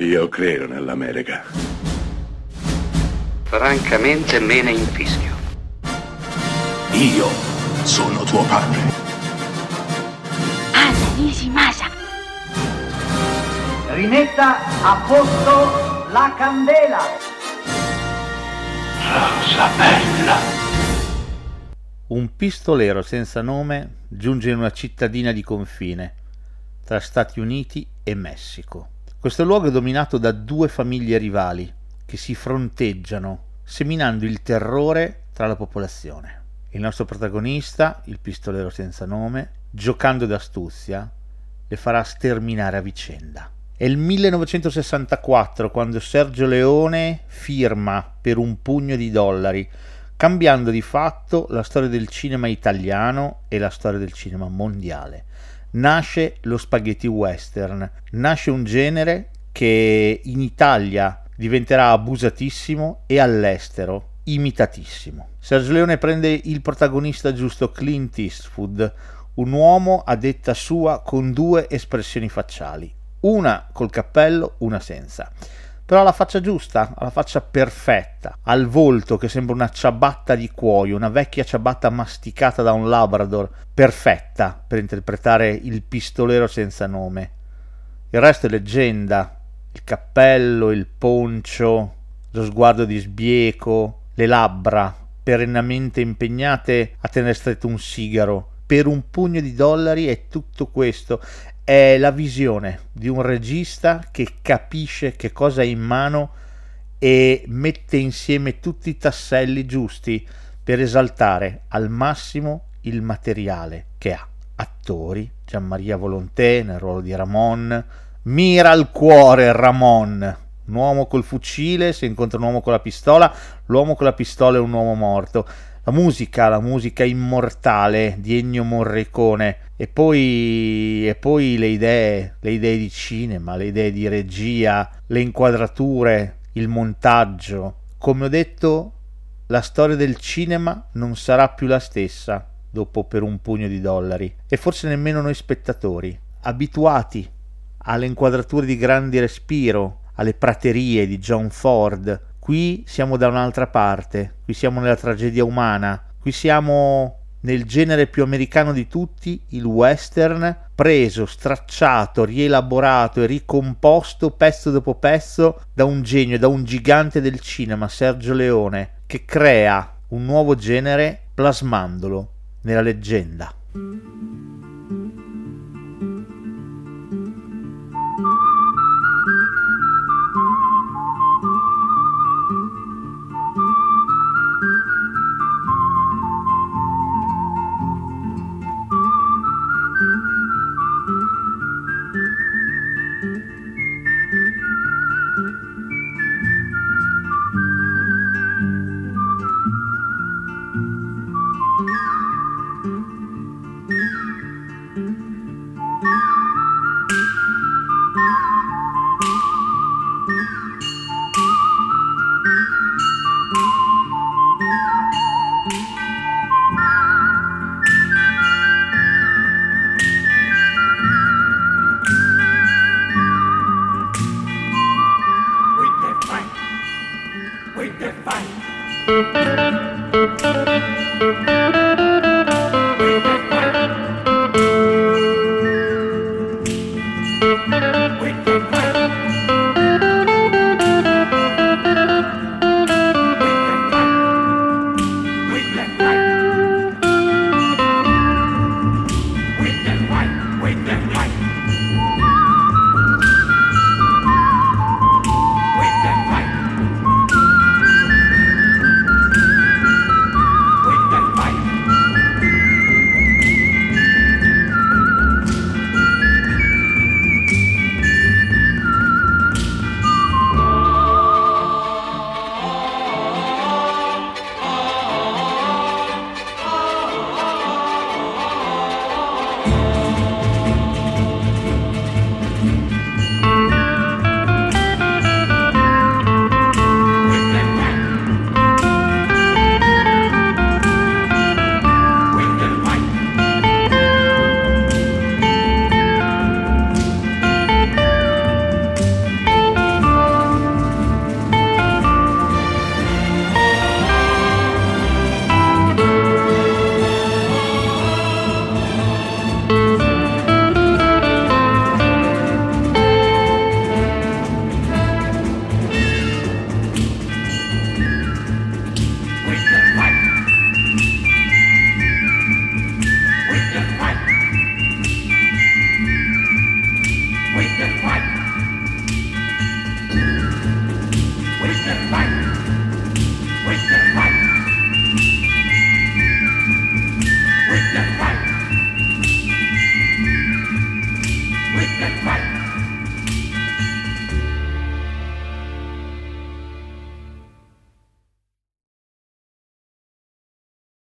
Io credo nell'America. Francamente me ne infischio. Io sono tuo padre. Anna Nishimasa. Rimetta a posto la candela. Rosa bella. Un pistolero senza nome giunge in una cittadina di confine tra Stati Uniti e Messico. Questo luogo è dominato da due famiglie rivali che si fronteggiano, seminando il terrore tra la popolazione. Il nostro protagonista, il pistolero senza nome, giocando d'astuzia, le farà sterminare a vicenda. È il 1964 quando Sergio Leone firma per un pugno di dollari, cambiando di fatto la storia del cinema italiano e la storia del cinema mondiale. Nasce lo spaghetti western, nasce un genere che in Italia diventerà abusatissimo e all'estero imitatissimo. Sergio Leone prende il protagonista giusto Clint Eastwood, un uomo a detta sua con due espressioni facciali, una col cappello, una senza però ha la faccia giusta, ha la faccia perfetta, ha il volto che sembra una ciabatta di cuoio, una vecchia ciabatta masticata da un labrador, perfetta per interpretare il pistolero senza nome. Il resto è leggenda, il cappello, il poncio, lo sguardo di sbieco, le labbra perennemente impegnate a tenere stretto un sigaro. Per un pugno di dollari è tutto questo è la visione di un regista che capisce che cosa ha in mano e mette insieme tutti i tasselli giusti per esaltare al massimo il materiale che ha. Attori, Gianmaria Volontè nel ruolo di Ramon, mira al cuore Ramon, un uomo col fucile, se incontra un uomo con la pistola, l'uomo con la pistola è un uomo morto la musica, la musica immortale di Ennio Morricone e poi, e poi le idee, le idee di cinema, le idee di regia, le inquadrature, il montaggio. Come ho detto, la storia del cinema non sarà più la stessa dopo per un pugno di dollari e forse nemmeno noi spettatori, abituati alle inquadrature di grandi respiro, alle praterie di John Ford, Qui siamo da un'altra parte, qui siamo nella tragedia umana, qui siamo nel genere più americano di tutti, il western, preso, stracciato, rielaborato e ricomposto pezzo dopo pezzo da un genio, da un gigante del cinema, Sergio Leone, che crea un nuovo genere plasmandolo nella leggenda.